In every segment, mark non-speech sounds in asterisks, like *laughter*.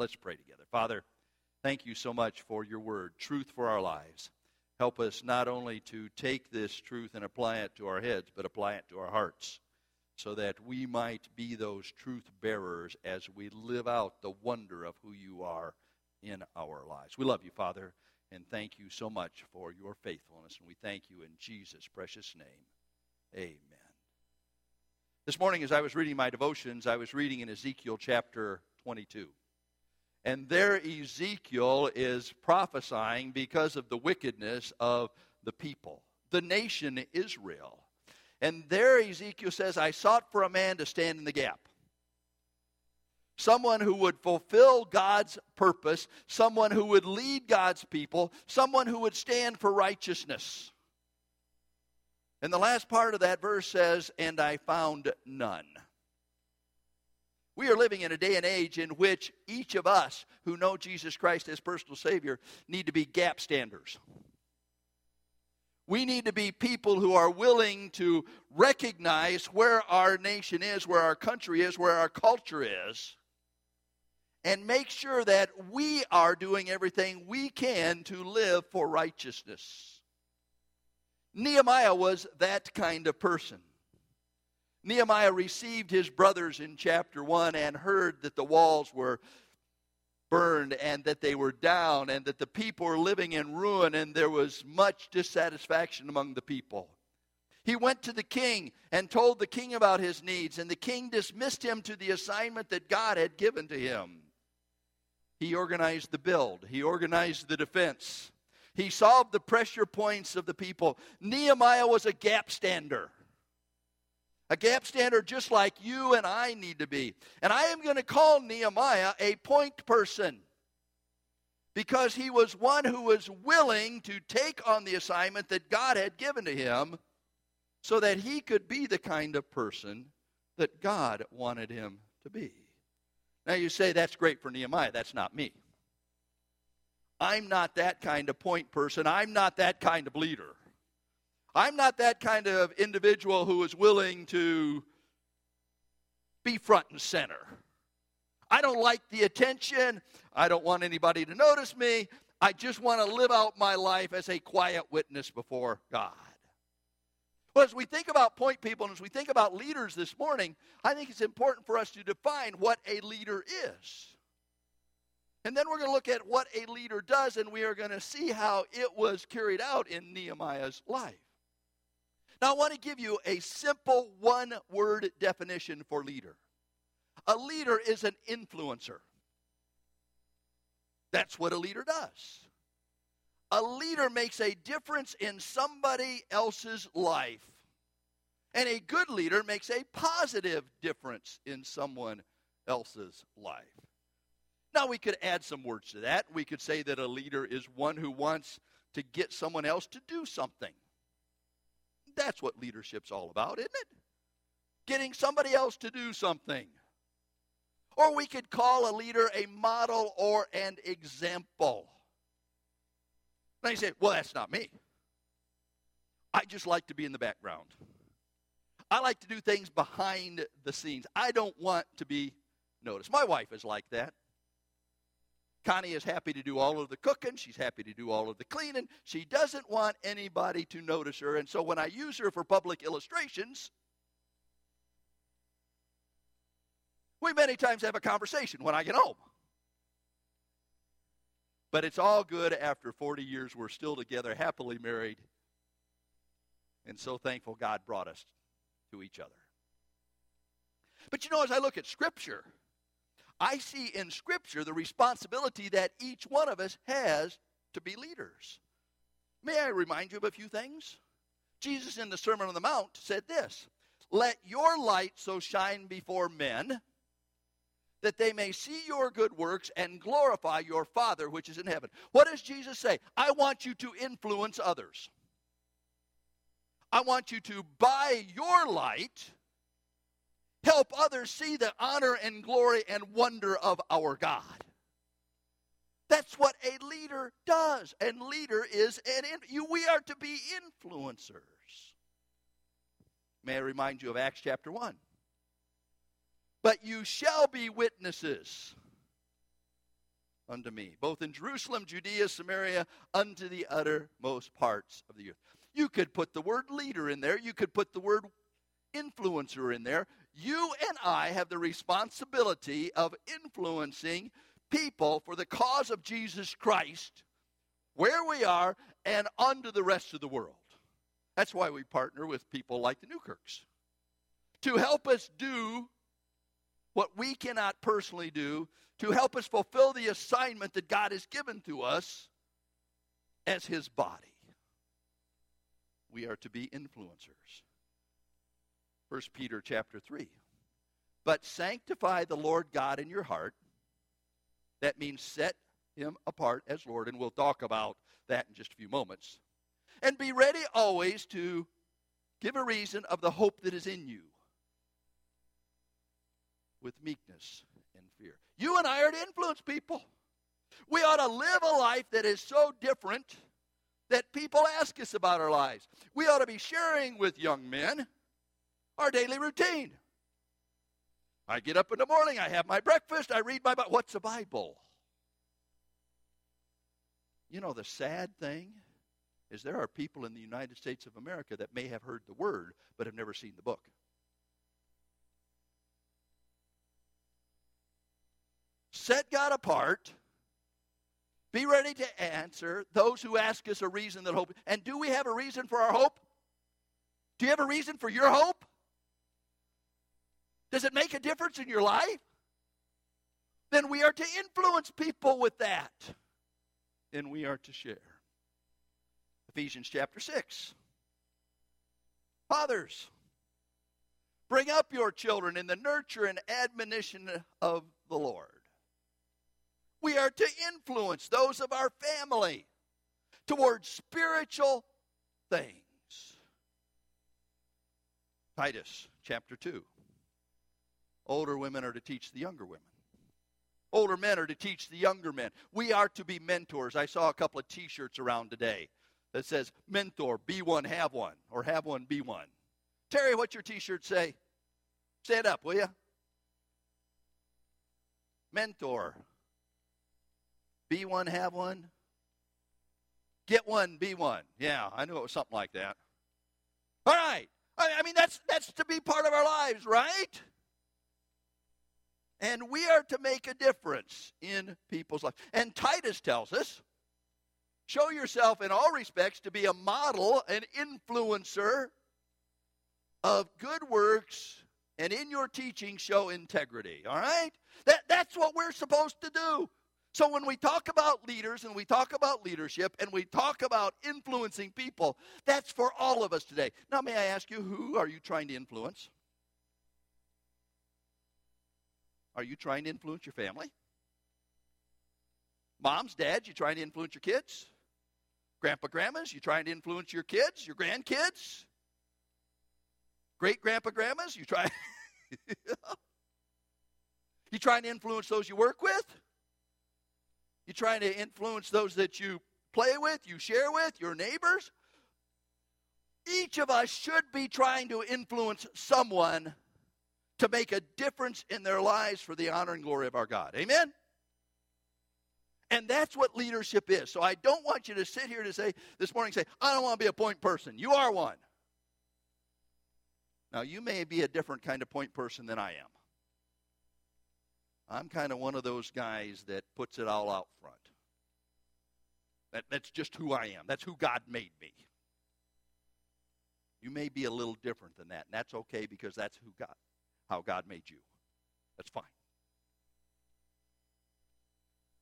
Let's pray together. Father, thank you so much for your word, truth for our lives. Help us not only to take this truth and apply it to our heads, but apply it to our hearts so that we might be those truth bearers as we live out the wonder of who you are in our lives. We love you, Father, and thank you so much for your faithfulness. And we thank you in Jesus' precious name. Amen. This morning, as I was reading my devotions, I was reading in Ezekiel chapter 22. And there, Ezekiel is prophesying because of the wickedness of the people, the nation Israel. And there, Ezekiel says, I sought for a man to stand in the gap someone who would fulfill God's purpose, someone who would lead God's people, someone who would stand for righteousness. And the last part of that verse says, And I found none. We are living in a day and age in which each of us who know Jesus Christ as personal Savior need to be gap standers. We need to be people who are willing to recognize where our nation is, where our country is, where our culture is, and make sure that we are doing everything we can to live for righteousness. Nehemiah was that kind of person. Nehemiah received his brothers in chapter 1 and heard that the walls were burned and that they were down and that the people were living in ruin and there was much dissatisfaction among the people. He went to the king and told the king about his needs, and the king dismissed him to the assignment that God had given to him. He organized the build, he organized the defense, he solved the pressure points of the people. Nehemiah was a gap stander. A gap standard just like you and I need to be. And I am going to call Nehemiah a point person because he was one who was willing to take on the assignment that God had given to him so that he could be the kind of person that God wanted him to be. Now you say that's great for Nehemiah. That's not me. I'm not that kind of point person. I'm not that kind of leader. I'm not that kind of individual who is willing to be front and center. I don't like the attention. I don't want anybody to notice me. I just want to live out my life as a quiet witness before God. Well, as we think about point people and as we think about leaders this morning, I think it's important for us to define what a leader is. And then we're going to look at what a leader does, and we are going to see how it was carried out in Nehemiah's life. Now, I want to give you a simple one word definition for leader a leader is an influencer. That's what a leader does. A leader makes a difference in somebody else's life. And a good leader makes a positive difference in someone else's life. Now, we could add some words to that. We could say that a leader is one who wants to get someone else to do something. That's what leadership's all about, isn't it? Getting somebody else to do something. Or we could call a leader a model or an example. Now you say, well, that's not me. I just like to be in the background. I like to do things behind the scenes. I don't want to be noticed. My wife is like that. Connie is happy to do all of the cooking. She's happy to do all of the cleaning. She doesn't want anybody to notice her. And so when I use her for public illustrations, we many times have a conversation when I get home. But it's all good after 40 years. We're still together, happily married. And so thankful God brought us to each other. But you know, as I look at Scripture, I see in Scripture the responsibility that each one of us has to be leaders. May I remind you of a few things? Jesus in the Sermon on the Mount said this Let your light so shine before men that they may see your good works and glorify your Father which is in heaven. What does Jesus say? I want you to influence others. I want you to, by your light, help others see the honor and glory and wonder of our God. That's what a leader does. And leader is an in, we are to be influencers. May I remind you of Acts chapter 1? but you shall be witnesses unto me, both in Jerusalem, Judea, Samaria, unto the uttermost parts of the earth. You could put the word leader in there, you could put the word influencer in there. You and I have the responsibility of influencing people for the cause of Jesus Christ where we are and unto the rest of the world. That's why we partner with people like the Newkirks to help us do what we cannot personally do, to help us fulfill the assignment that God has given to us as His body. We are to be influencers. 1 Peter chapter 3. But sanctify the Lord God in your heart. That means set him apart as Lord, and we'll talk about that in just a few moments. And be ready always to give a reason of the hope that is in you with meekness and fear. You and I are to influence people. We ought to live a life that is so different that people ask us about our lives. We ought to be sharing with young men our daily routine. I get up in the morning, I have my breakfast, I read my Bible. What's a Bible? You know, the sad thing is there are people in the United States of America that may have heard the word but have never seen the book. Set God apart. Be ready to answer those who ask us a reason that hope. And do we have a reason for our hope? Do you have a reason for your hope? Does it make a difference in your life? Then we are to influence people with that and we are to share. Ephesians chapter 6. Fathers, bring up your children in the nurture and admonition of the Lord. We are to influence those of our family towards spiritual things. Titus chapter 2. Older women are to teach the younger women. Older men are to teach the younger men. We are to be mentors. I saw a couple of t shirts around today that says, Mentor, be one, have one, or have one, be one. Terry, what's your t shirt say? Stand up, will you? Mentor. Be one, have one. Get one, be one. Yeah, I knew it was something like that. All right. I mean, that's that's to be part of our lives, right? And we are to make a difference in people's lives. And Titus tells us show yourself in all respects to be a model, an influencer of good works, and in your teaching, show integrity. All right? That, that's what we're supposed to do. So when we talk about leaders and we talk about leadership and we talk about influencing people, that's for all of us today. Now, may I ask you, who are you trying to influence? Are you trying to influence your family? Moms, dads, you trying to influence your kids? Grandpa, grandmas, you trying to influence your kids, your grandkids? Great grandpa, grandmas, you try *laughs* You trying to influence those you work with? You trying to influence those that you play with, you share with, your neighbors? Each of us should be trying to influence someone to make a difference in their lives for the honor and glory of our God. Amen? And that's what leadership is. So I don't want you to sit here to say this morning, say, I don't want to be a point person. You are one. Now, you may be a different kind of point person than I am. I'm kind of one of those guys that puts it all out front. That, that's just who I am. That's who God made me. You may be a little different than that, and that's okay because that's who God how God made you. That's fine.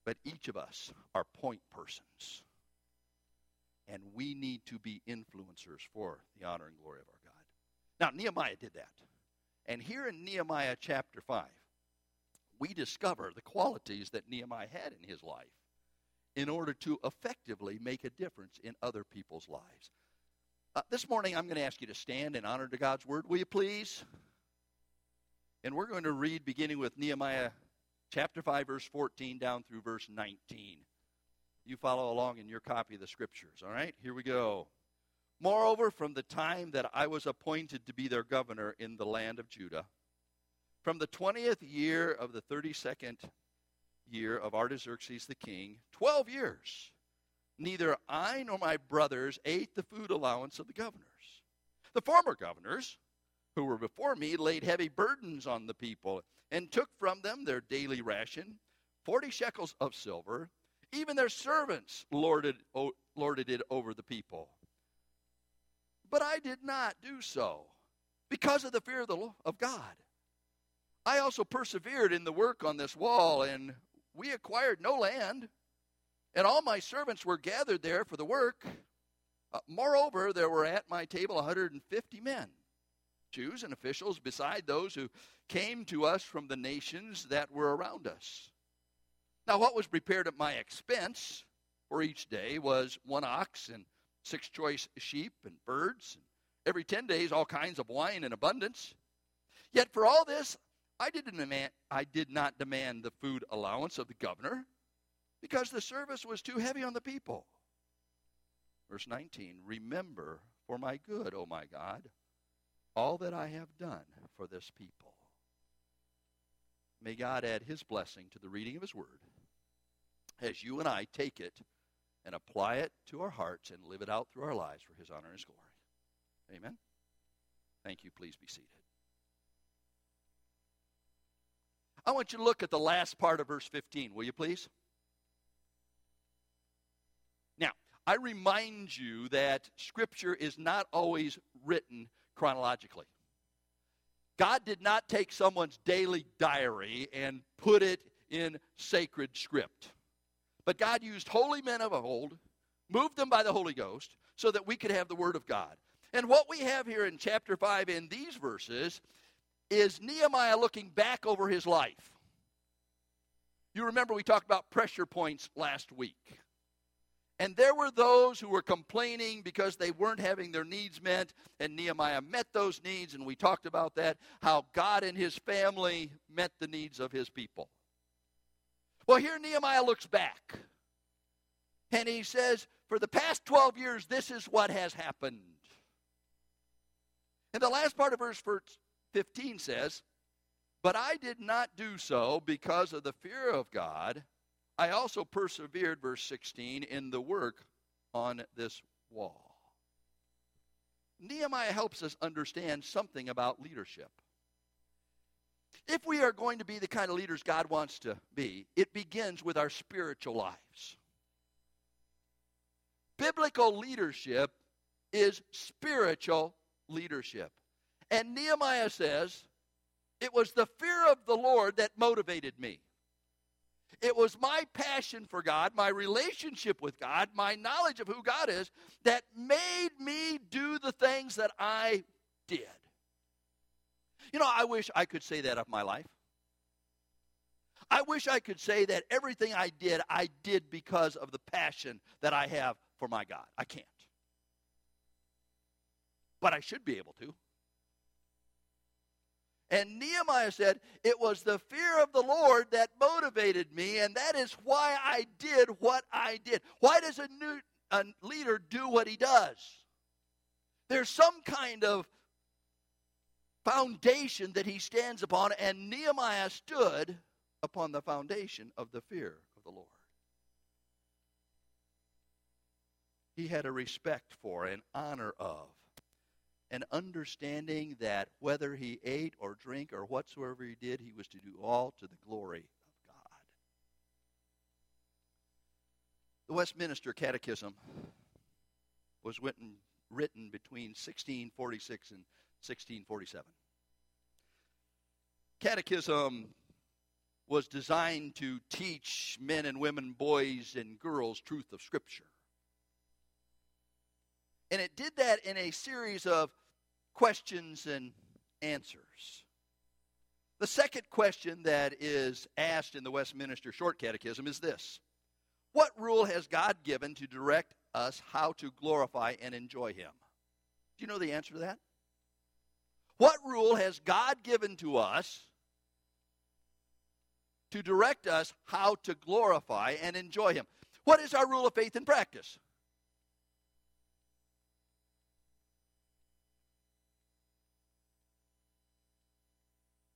But each of us are point persons. And we need to be influencers for the honor and glory of our God. Now, Nehemiah did that. And here in Nehemiah chapter 5, we discover the qualities that Nehemiah had in his life in order to effectively make a difference in other people's lives. Uh, this morning, I'm going to ask you to stand in honor to God's word. Will you please? And we're going to read beginning with Nehemiah chapter 5, verse 14 down through verse 19. You follow along in your copy of the scriptures, all right? Here we go. Moreover, from the time that I was appointed to be their governor in the land of Judah, from the 20th year of the 32nd year of Artaxerxes the king, 12 years, neither I nor my brothers ate the food allowance of the governors. The former governors, who were before me, laid heavy burdens on the people and took from them their daily ration, 40 shekels of silver. Even their servants lorded, lorded it over the people. But I did not do so because of the fear of, the, of God. I also persevered in the work on this wall, and we acquired no land, and all my servants were gathered there for the work. Uh, moreover, there were at my table 150 men, Jews and officials, beside those who came to us from the nations that were around us. Now, what was prepared at my expense for each day was one ox and six choice sheep and birds, and every ten days all kinds of wine in abundance. Yet for all this, I didn't demand, I did not demand the food allowance of the governor because the service was too heavy on the people. Verse 19 Remember for my good, O my God, all that I have done for this people. May God add his blessing to the reading of his word as you and I take it and apply it to our hearts and live it out through our lives for his honor and his glory. Amen. Thank you. Please be seated. I want you to look at the last part of verse 15, will you please? Now, I remind you that Scripture is not always written chronologically. God did not take someone's daily diary and put it in sacred script. But God used holy men of old, moved them by the Holy Ghost, so that we could have the Word of God. And what we have here in chapter 5 in these verses is Nehemiah looking back over his life. You remember we talked about pressure points last week. And there were those who were complaining because they weren't having their needs met, and Nehemiah met those needs, and we talked about that, how God and his family met the needs of his people. Well, here Nehemiah looks back, and he says, For the past 12 years, this is what has happened. And the last part of verse 15 says, But I did not do so because of the fear of God. I also persevered, verse 16, in the work on this wall. Nehemiah helps us understand something about leadership. If we are going to be the kind of leaders God wants to be, it begins with our spiritual lives. Biblical leadership is spiritual leadership. And Nehemiah says, It was the fear of the Lord that motivated me. It was my passion for God, my relationship with God, my knowledge of who God is that made me do the things that I did. You know, I wish I could say that of my life. I wish I could say that everything I did, I did because of the passion that I have for my God. I can't. But I should be able to. And Nehemiah said, It was the fear of the Lord that motivated me, and that is why I did what I did. Why does a, new, a leader do what he does? There's some kind of foundation that he stands upon, and Nehemiah stood upon the foundation of the fear of the Lord. He had a respect for and honor of an understanding that whether he ate or drank or whatsoever he did, he was to do all to the glory of God. The Westminster Catechism was written, written between 1646 and 1647. Catechism was designed to teach men and women, boys and girls, truth of Scripture. And it did that in a series of questions and answers. The second question that is asked in the Westminster Short Catechism is this What rule has God given to direct us how to glorify and enjoy Him? Do you know the answer to that? What rule has God given to us to direct us how to glorify and enjoy Him? What is our rule of faith and practice?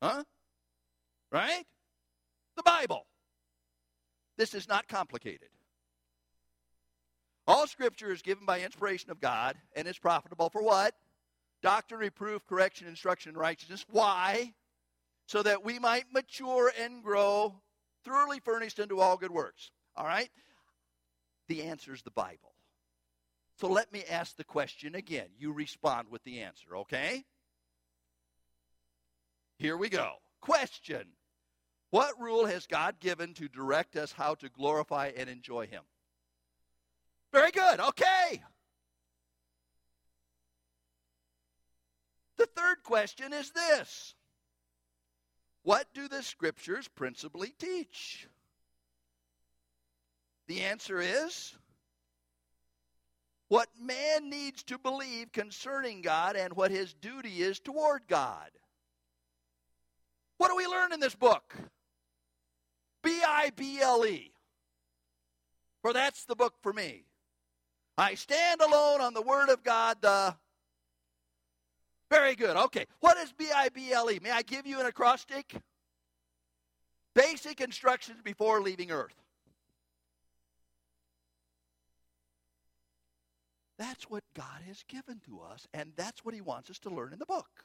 Huh? Right? The Bible. This is not complicated. All scripture is given by inspiration of God and is profitable for what? Doctrine, reproof, correction, instruction, righteousness. Why? So that we might mature and grow, thoroughly furnished unto all good works. All right? The answer is the Bible. So let me ask the question again. You respond with the answer, okay? Here we go. Question What rule has God given to direct us how to glorify and enjoy Him? Very good. Okay. The third question is this What do the scriptures principally teach? The answer is what man needs to believe concerning God and what his duty is toward God. What do we learn in this book? B I B L E. For that's the book for me. I stand alone on the Word of God. Very good. Okay. What is B I B L E? May I give you an acrostic? Basic instructions before leaving Earth. That's what God has given to us, and that's what He wants us to learn in the book.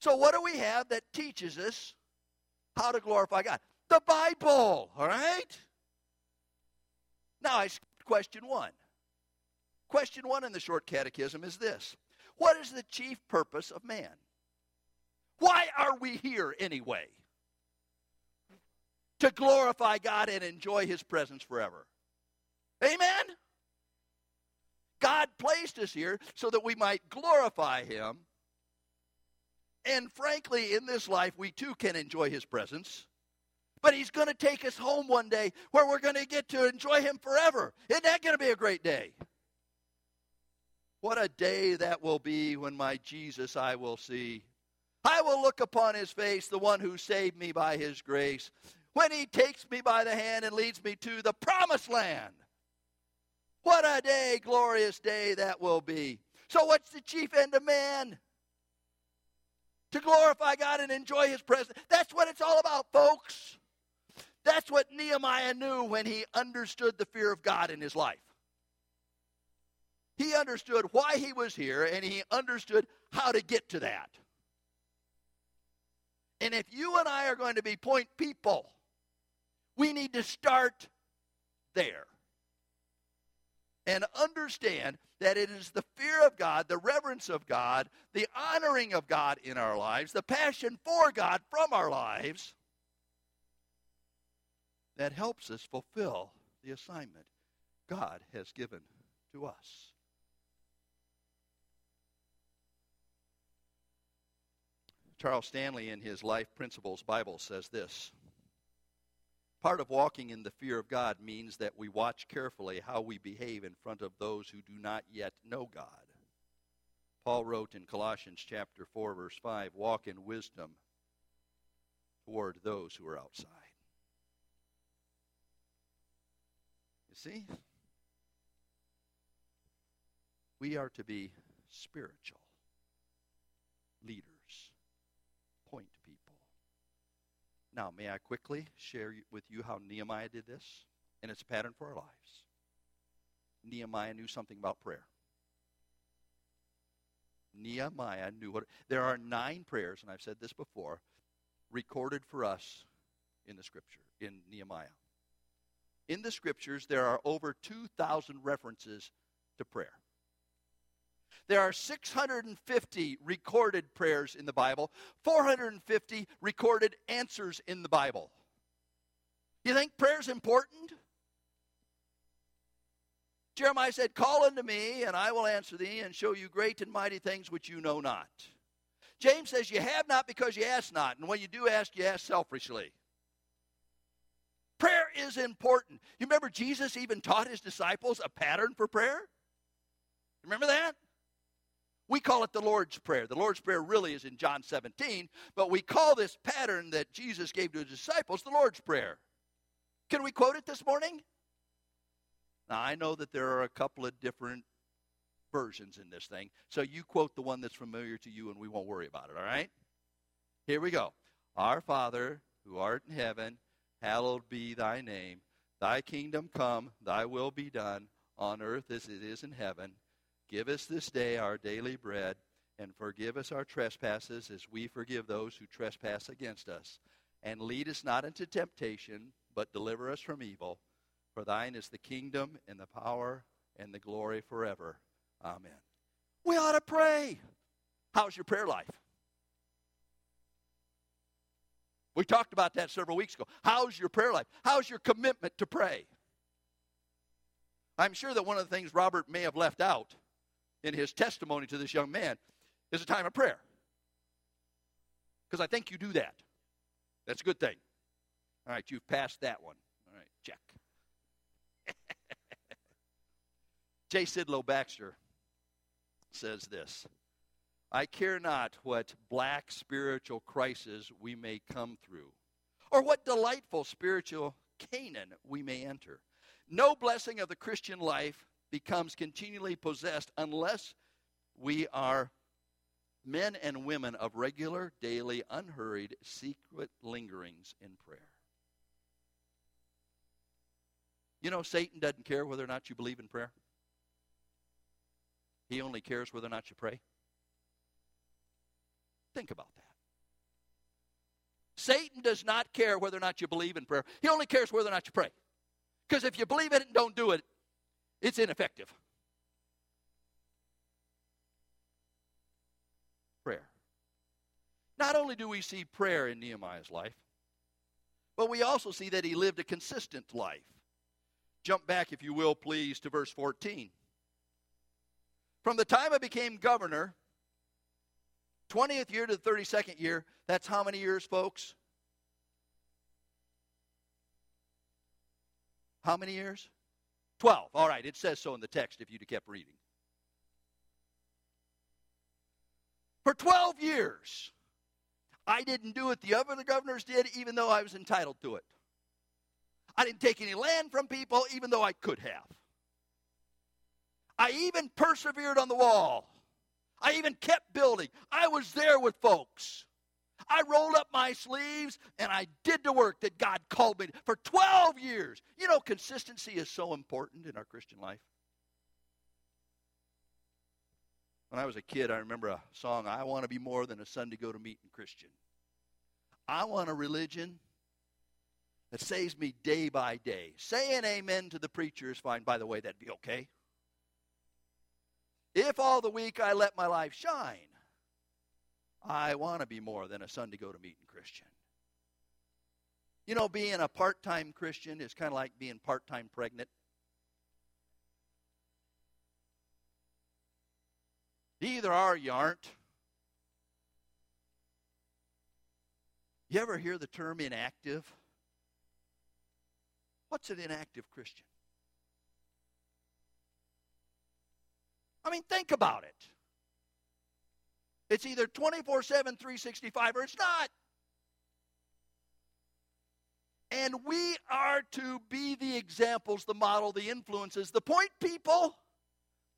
So, what do we have that teaches us how to glorify God? The Bible, all right? Now, I question one. Question one in the short catechism is this What is the chief purpose of man? Why are we here anyway? To glorify God and enjoy His presence forever. Amen? God placed us here so that we might glorify Him and frankly, in this life, we too can enjoy His presence. But He's going to take us home one day where we're going to get to enjoy Him forever. Isn't that going to be a great day? What a day that will be when my Jesus I will see. I will look upon His face, the one who saved me by His grace, when He takes me by the hand and leads me to the promised land. What a day, glorious day that will be. So, what's the chief end of man? To glorify God and enjoy His presence. That's what it's all about, folks. That's what Nehemiah knew when he understood the fear of God in his life. He understood why he was here and he understood how to get to that. And if you and I are going to be point people, we need to start there and understand that it is the fear of God, the reverence of God, the honoring of God in our lives, the passion for God from our lives that helps us fulfill the assignment God has given to us. Charles Stanley, in his Life Principles Bible, says this Part of walking in the fear of God means that we watch carefully how we behave in front of those who do not yet know God. Paul wrote in Colossians chapter 4 verse 5, walk in wisdom toward those who are outside. You see? We are to be spiritual leaders. Now, may I quickly share with you how Nehemiah did this? And it's a pattern for our lives. Nehemiah knew something about prayer. Nehemiah knew what. There are nine prayers, and I've said this before, recorded for us in the scripture, in Nehemiah. In the scriptures, there are over 2,000 references to prayer. There are 650 recorded prayers in the Bible, 450 recorded answers in the Bible. You think prayer is important? Jeremiah said, Call unto me, and I will answer thee, and show you great and mighty things which you know not. James says, You have not because you ask not, and when you do ask, you ask selfishly. Prayer is important. You remember Jesus even taught his disciples a pattern for prayer? Remember that? We call it the Lord's Prayer. The Lord's Prayer really is in John 17, but we call this pattern that Jesus gave to his disciples the Lord's Prayer. Can we quote it this morning? Now, I know that there are a couple of different versions in this thing, so you quote the one that's familiar to you and we won't worry about it, all right? Here we go. Our Father, who art in heaven, hallowed be thy name. Thy kingdom come, thy will be done, on earth as it is in heaven. Give us this day our daily bread, and forgive us our trespasses as we forgive those who trespass against us. And lead us not into temptation, but deliver us from evil. For thine is the kingdom, and the power, and the glory forever. Amen. We ought to pray. How's your prayer life? We talked about that several weeks ago. How's your prayer life? How's your commitment to pray? I'm sure that one of the things Robert may have left out in his testimony to this young man is a time of prayer. Because I think you do that. That's a good thing. All right, you've passed that one. All right, check. *laughs* J. Sidlow Baxter says this I care not what black spiritual crisis we may come through, or what delightful spiritual Canaan we may enter. No blessing of the Christian life becomes continually possessed unless we are men and women of regular, daily, unhurried, secret lingerings in prayer. You know, Satan doesn't care whether or not you believe in prayer, he only cares whether or not you pray. Think about that. Satan does not care whether or not you believe in prayer. He only cares whether or not you pray. Because if you believe it and don't do it, it's ineffective. Prayer. Not only do we see prayer in Nehemiah's life, but we also see that he lived a consistent life. Jump back, if you will, please, to verse 14. From the time I became governor, 20th year to the 32nd year, that's how many years, folks? How many years? 12. All right, it says so in the text if you'd have kept reading. For 12 years, I didn't do what the other governors did, even though I was entitled to it. I didn't take any land from people, even though I could have. I even persevered on the wall. I even kept building. I was there with folks. I rolled up my sleeves and I did the work that God called me to for 12 years. You know, consistency is so important in our Christian life. When I was a kid, I remember a song, I want to be more than a Sunday go to meeting Christian. I want a religion that saves me day by day. Saying amen to the preacher is fine. By the way, that'd be okay. If all the week I let my life shine, I want to be more than a Sunday go to meeting Christian. You know, being a part time Christian is kind of like being part time pregnant. You either are or you aren't. You ever hear the term inactive? What's an inactive Christian? I mean, think about it. It's either 24 7, 365, or it's not. And we are to be the examples, the model, the influences, the point people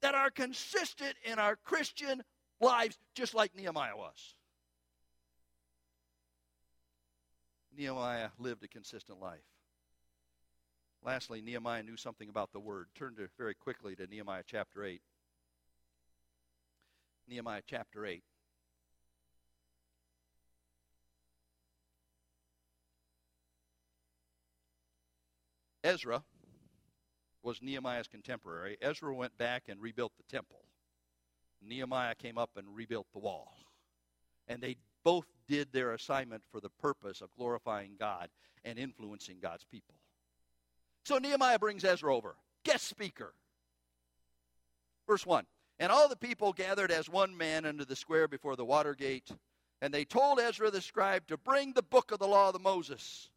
that are consistent in our Christian lives, just like Nehemiah was. Nehemiah lived a consistent life. Lastly, Nehemiah knew something about the word. Turn to very quickly to Nehemiah chapter 8. Nehemiah chapter 8. Ezra was Nehemiah's contemporary. Ezra went back and rebuilt the temple. Nehemiah came up and rebuilt the wall. And they both did their assignment for the purpose of glorifying God and influencing God's people. So Nehemiah brings Ezra over, guest speaker. Verse 1 and all the people gathered as one man under the square before the water gate. And they told Ezra the scribe to bring the book of the law of Moses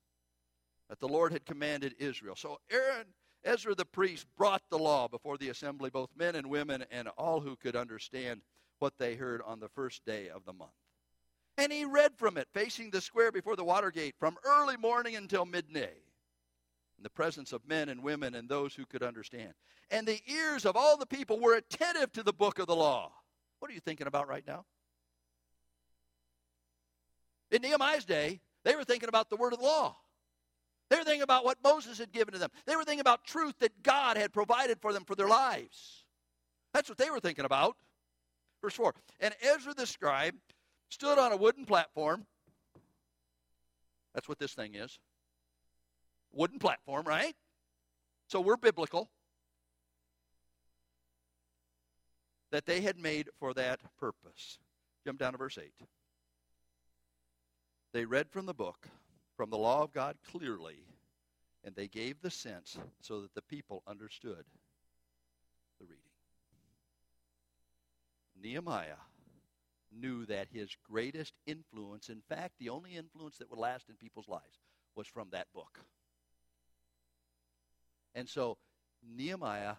that the Lord had commanded Israel. So Aaron, Ezra the priest brought the law before the assembly, both men and women, and all who could understand what they heard on the first day of the month. And he read from it, facing the square before the water gate, from early morning until midday in the presence of men and women and those who could understand. And the ears of all the people were attentive to the book of the law. What are you thinking about right now? In Nehemiah's day, they were thinking about the word of the law. They were thinking about what Moses had given to them. They were thinking about truth that God had provided for them for their lives. That's what they were thinking about. Verse 4 And Ezra the scribe stood on a wooden platform. That's what this thing is. Wooden platform, right? So we're biblical. That they had made for that purpose. Jump down to verse 8. They read from the book, from the law of God clearly, and they gave the sense so that the people understood the reading. Nehemiah knew that his greatest influence, in fact, the only influence that would last in people's lives, was from that book. And so Nehemiah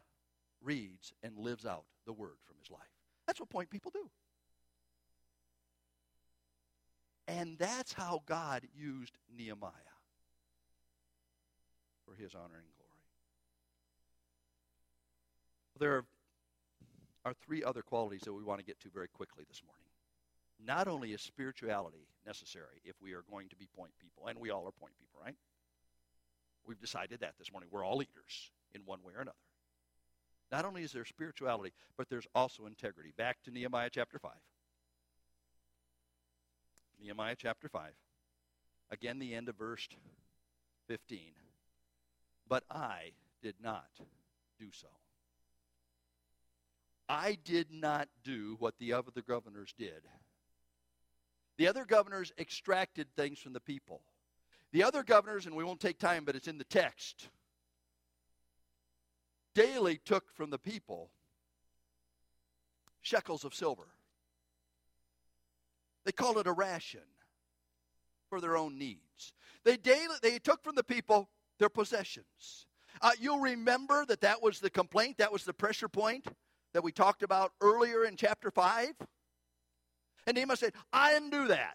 reads and lives out the word from his life. That's what point people do. And that's how God used Nehemiah for his honor and glory. There are three other qualities that we want to get to very quickly this morning. Not only is spirituality necessary if we are going to be point people, and we all are point people, right? We've decided that this morning. We're all leaders in one way or another. Not only is there spirituality, but there's also integrity. Back to Nehemiah chapter 5. Nehemiah chapter 5. Again, the end of verse 15. But I did not do so. I did not do what the other governors did. The other governors extracted things from the people. The other governors, and we won't take time, but it's in the text, daily took from the people shekels of silver. They called it a ration for their own needs. They daily they took from the people their possessions. Uh, you'll remember that that was the complaint, that was the pressure point that we talked about earlier in chapter 5. And Nehemiah said, I didn't do that.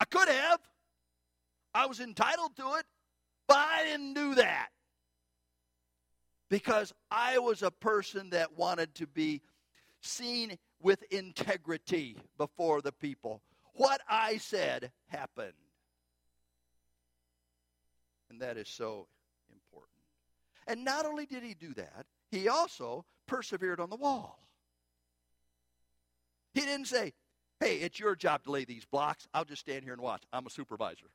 I could have. I was entitled to it, but I didn't do that. Because I was a person that wanted to be seen with integrity before the people. What I said happened. And that is so important. And not only did he do that, he also persevered on the wall. He didn't say, hey, it's your job to lay these blocks. I'll just stand here and watch. I'm a supervisor.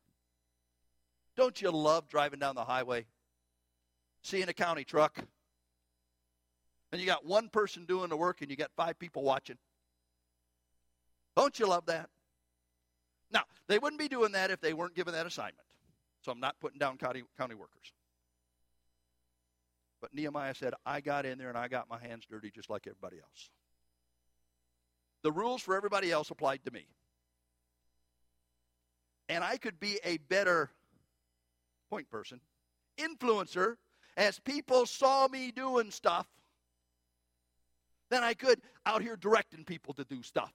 Don't you love driving down the highway, seeing a county truck, and you got one person doing the work and you got five people watching? Don't you love that? Now, they wouldn't be doing that if they weren't given that assignment. So I'm not putting down county, county workers. But Nehemiah said, I got in there and I got my hands dirty just like everybody else. The rules for everybody else applied to me. And I could be a better point person, influencer, as people saw me doing stuff than I could out here directing people to do stuff.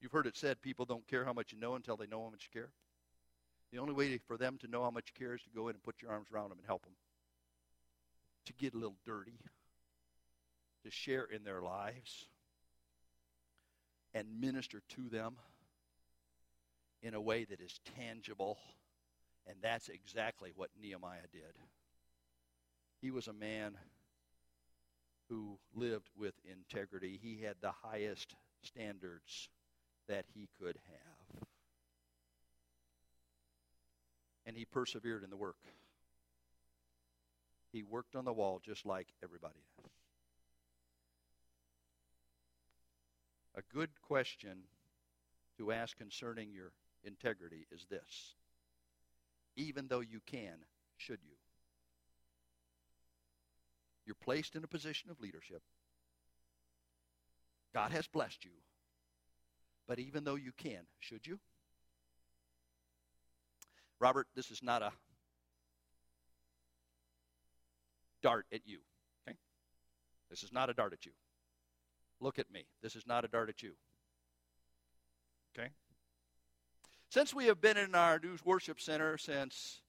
You've heard it said people don't care how much you know until they know how much you care. The only way for them to know how much you care is to go in and put your arms around them and help them. To get a little dirty, to share in their lives, and minister to them in a way that is tangible. And that's exactly what Nehemiah did. He was a man who lived with integrity. He had the highest standards that he could have. And he persevered in the work. He worked on the wall just like everybody does. A good question to ask concerning your integrity is this Even though you can, should you? You're placed in a position of leadership. God has blessed you. But even though you can, should you? Robert, this is not a dart at you. Okay? This is not a dart at you. Look at me. This is not a dart at you. Okay? Since we have been in our new worship center since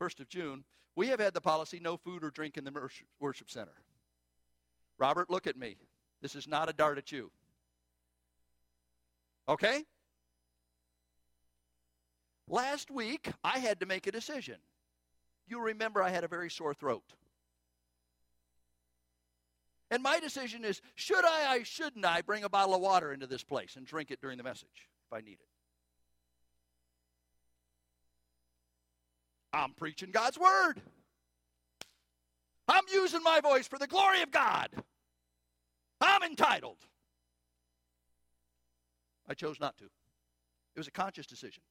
1st of June, we have had the policy no food or drink in the worship center. Robert, look at me. This is not a dart at you. Okay? Last week, I had to make a decision. You remember I had a very sore throat. And my decision is should I, I shouldn't I bring a bottle of water into this place and drink it during the message if I need it? I'm preaching God's word. I'm using my voice for the glory of God. I'm entitled. I chose not to. It was a conscious decision.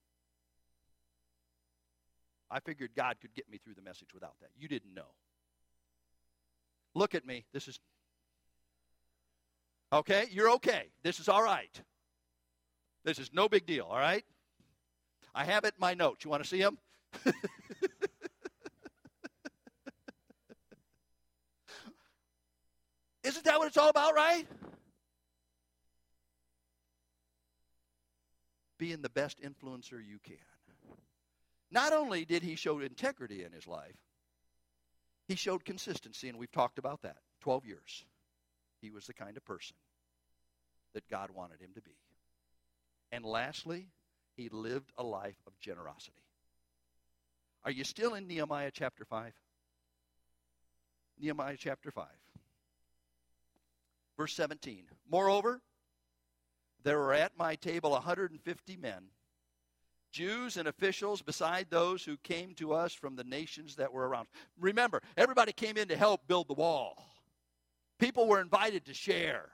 I figured God could get me through the message without that. You didn't know. Look at me. This is Okay, you're okay. This is all right. This is no big deal, all right? I have it in my notes. You want to see them? *laughs* Isn't that what it's all about, right? Being the best influencer you can. Not only did he show integrity in his life, he showed consistency, and we've talked about that 12 years. He was the kind of person that God wanted him to be. And lastly, he lived a life of generosity. Are you still in Nehemiah chapter 5? Nehemiah chapter 5. Verse 17. Moreover, there were at my table 150 men, Jews and officials, beside those who came to us from the nations that were around. Remember, everybody came in to help build the wall. People were invited to share.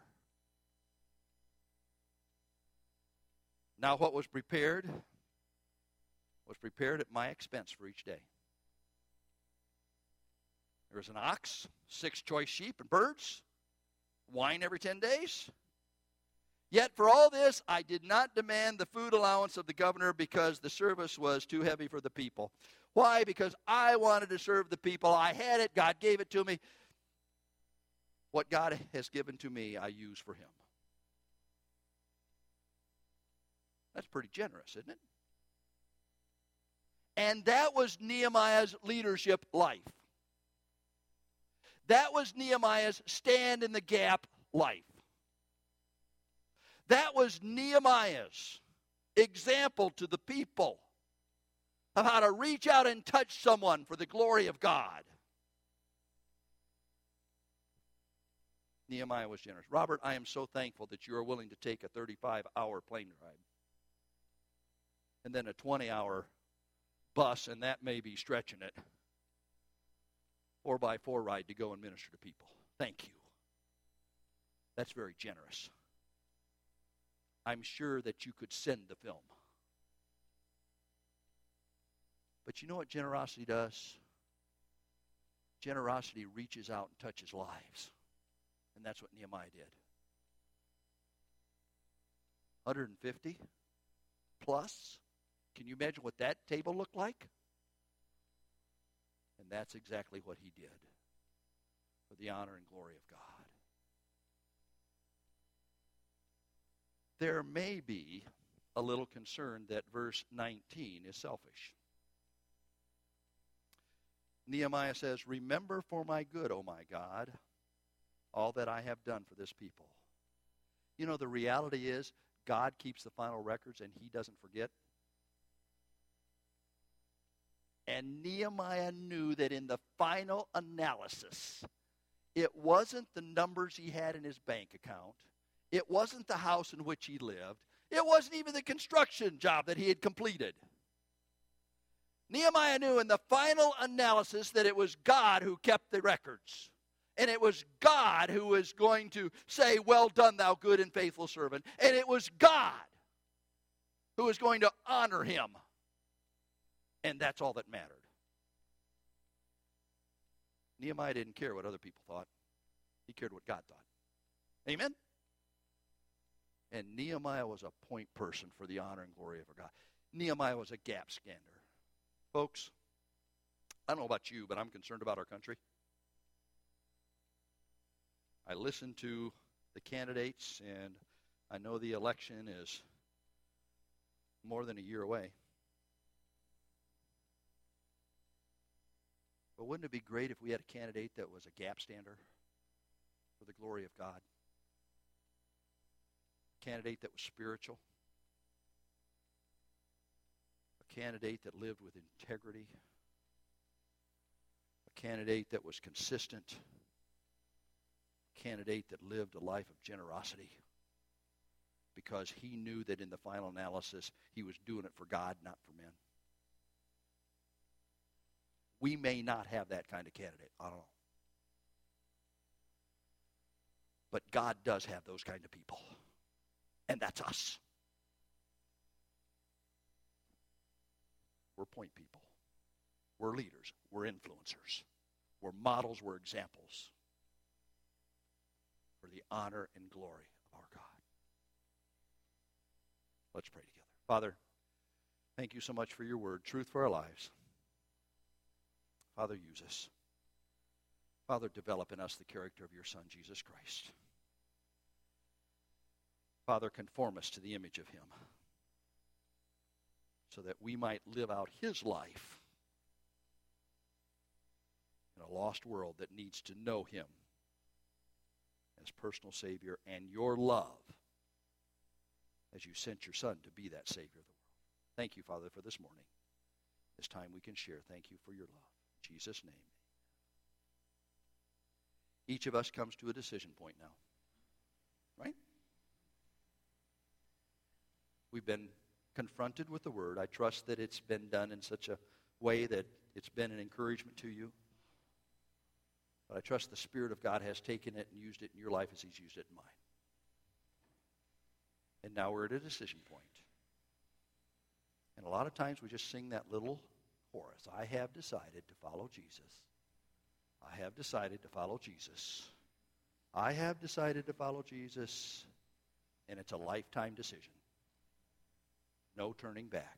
Now, what was prepared was prepared at my expense for each day. There was an ox, six choice sheep and birds, wine every 10 days. Yet for all this, I did not demand the food allowance of the governor because the service was too heavy for the people. Why? Because I wanted to serve the people. I had it, God gave it to me. What God has given to me, I use for Him. That's pretty generous, isn't it? And that was Nehemiah's leadership life. That was Nehemiah's stand in the gap life. That was Nehemiah's example to the people of how to reach out and touch someone for the glory of God. Nehemiah was generous. Robert, I am so thankful that you are willing to take a 35 hour plane ride and then a 20 hour bus, and that may be stretching it, four by four ride to go and minister to people. Thank you. That's very generous. I'm sure that you could send the film. But you know what generosity does? Generosity reaches out and touches lives. And that's what Nehemiah did. 150 plus can you imagine what that table looked like? And that's exactly what he did for the honor and glory of God. There may be a little concern that verse 19 is selfish. Nehemiah says, Remember for my good, O my God, all that I have done for this people. You know, the reality is God keeps the final records and he doesn't forget. And Nehemiah knew that in the final analysis, it wasn't the numbers he had in his bank account, it wasn't the house in which he lived, it wasn't even the construction job that he had completed. Nehemiah knew in the final analysis that it was God who kept the records. And it was God who was going to say, Well done, thou good and faithful servant. And it was God who was going to honor him and that's all that mattered. Nehemiah didn't care what other people thought, he cared what God thought. Amen? And Nehemiah was a point person for the honor and glory of our God. Nehemiah was a gap stander. Folks, I don't know about you, but I'm concerned about our country. I listen to the candidates, and I know the election is more than a year away. But wouldn't it be great if we had a candidate that was a gap stander for the glory of God? A candidate that was spiritual? A candidate that lived with integrity, a candidate that was consistent, a candidate that lived a life of generosity because he knew that in the final analysis he was doing it for God, not for men. We may not have that kind of candidate. I don't know. But God does have those kind of people. And that's us. We're point people. We're leaders. We're influencers. We're models. We're examples for the honor and glory of our God. Let's pray together. Father, thank you so much for your word, truth for our lives. Father, use us. Father, develop in us the character of your Son, Jesus Christ. Father, conform us to the image of him so that we might live out his life in a lost world that needs to know him as personal Savior and your love as you sent your Son to be that Savior of the world. Thank you, Father, for this morning. This time we can share. Thank you for your love. Jesus' name. Each of us comes to a decision point now. Right? We've been confronted with the Word. I trust that it's been done in such a way that it's been an encouragement to you. But I trust the Spirit of God has taken it and used it in your life as He's used it in mine. And now we're at a decision point. And a lot of times we just sing that little chorus I have decided to follow Jesus. I have decided to follow Jesus. I have decided to follow Jesus. And it's a lifetime decision. No turning back.